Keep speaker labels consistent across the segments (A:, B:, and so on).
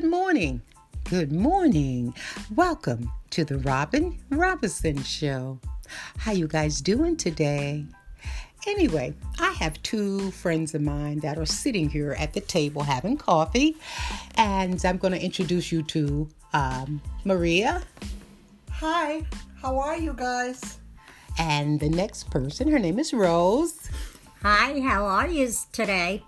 A: good morning. Good morning. Welcome to the Robin Robinson Show. How you guys doing today? Anyway, I have two friends of mine that are sitting here at the table having coffee, and I'm going to introduce you to um, Maria.
B: Hi, how are you guys?
A: And the next person, her name is Rose.
C: Hi, how are you today?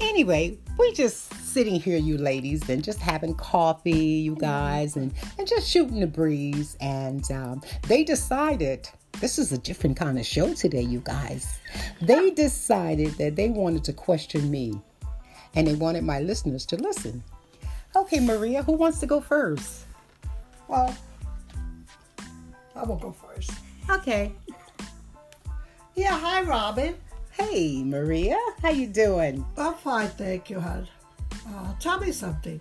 A: Anyway, we just sitting here, you ladies, and just having coffee, you guys, and, and just shooting the breeze. And um, they decided this is a different kind of show today, you guys. They decided that they wanted to question me, and they wanted my listeners to listen. Okay, Maria, who wants to go first?
B: Well, I will go first.
A: Okay.
B: Yeah, hi, Robin.
A: Hey, Maria, how you doing?
B: I'm fine, thank you, hon. Uh, tell me something.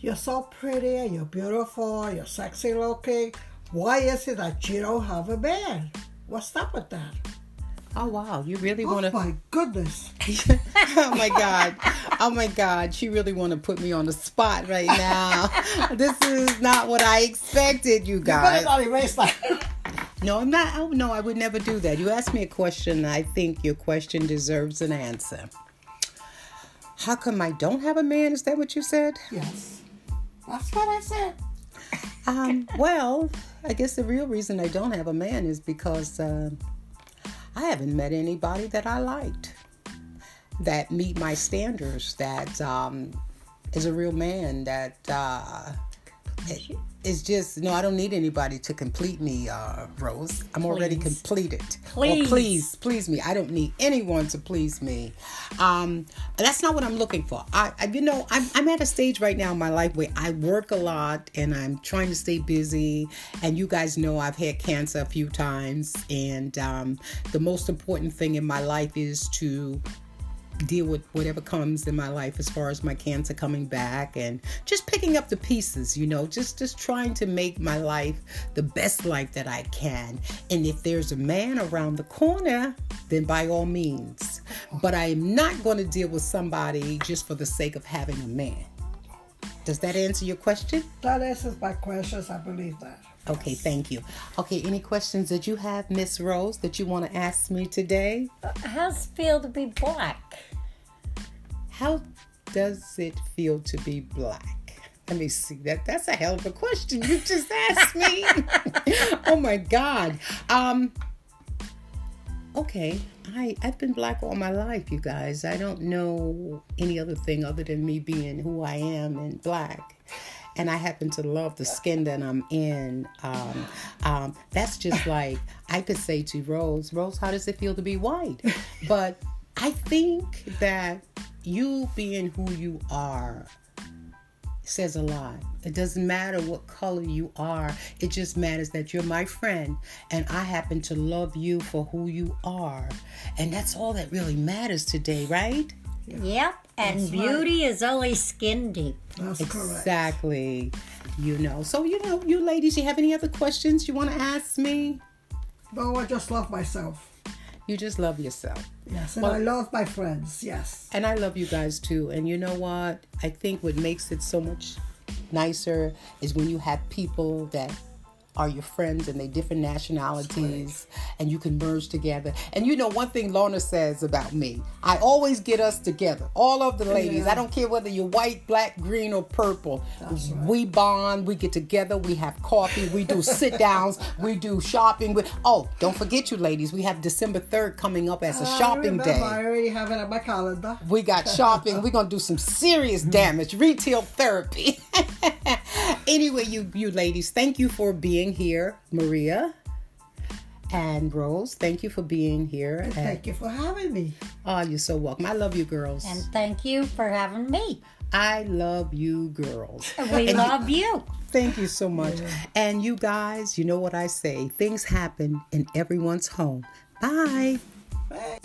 B: You're so pretty, you're beautiful, you're sexy looking. Why is it that you don't have a man? What's up with that?
A: Oh wow, you really want to?
B: Oh my goodness.
A: oh my god, oh my god, she really want to put me on the spot right now. this is not what I expected, you
B: You better
A: guys.
B: not erase that.
A: No, I'm not. Oh no, I would never do that. You asked me a question. I think your question deserves an answer. How come I don't have a man? Is that what you said?
B: yes. That's what I said.
A: Um, well, I guess the real reason I don't have a man is because uh, I haven't met anybody that I liked that meet my standards. That um, is a real man. That uh, is just no. I don't need anybody to complete me, uh, Rose. I'm already completed.
C: Please.
A: Or please, please me. I don't need anyone to please me. Um, that's not what I'm looking for. I, I you know, I'm, I'm at a stage right now in my life where I work a lot and I'm trying to stay busy. And you guys know I've had cancer a few times, and um, the most important thing in my life is to deal with whatever comes in my life as far as my cancer coming back and just picking up the pieces you know just just trying to make my life the best life that i can and if there's a man around the corner then by all means but i am not going to deal with somebody just for the sake of having a man does that answer your question
B: That answers my questions. I believe that.
A: Okay thank you okay any questions that you have miss rose that you want to ask me today
C: How's it feel to be black?
A: How does it feel to be black? Let me see. That that's a hell of a question you just asked me. oh my god. Um Okay, I I've been black all my life, you guys. I don't know any other thing other than me being who I am and black. And I happen to love the skin that I'm in. Um, um, that's just like I could say to Rose, Rose, how does it feel to be white? But I think that you being who you are says a lot. It doesn't matter what color you are. It just matters that you're my friend and I happen to love you for who you are. And that's all that really matters today, right?
C: Yep, and
B: That's
C: beauty is only skin deep.
B: That's correct.
A: Exactly. You know. So, you know, you ladies, you have any other questions you want to ask me?
B: No, I just love myself.
A: You just love yourself.
B: Yes, and
A: Well-
B: I love my friends. Yes.
A: And I love you guys too. And you know what? I think what makes it so much nicer is when you have people that are your friends and they different nationalities and you can merge together. And you know one thing Lorna says about me, I always get us together. All of the oh, ladies.
B: Yeah.
A: I don't care whether you're white, black, green, or purple.
B: That's right.
A: We bond, we get together, we have coffee, we do sit downs, we do shopping. With oh, don't forget you ladies, we have December 3rd coming up as a
B: I
A: shopping
B: remember,
A: day.
B: I already have it on my calendar.
A: We got shopping. We're gonna do some serious damage. Retail therapy. anyway, you you ladies, thank you for being here, Maria and Rose. Thank you for being here. And,
B: Thank you for having me.
A: oh, you're so welcome. I love you, girls.
C: And thank you for having me.
A: I love you, girls.
C: We
A: And
C: love you.
A: Thank you so much. And you guys, you know what I say. Things happen in everyone's home. Bye.
B: Bye.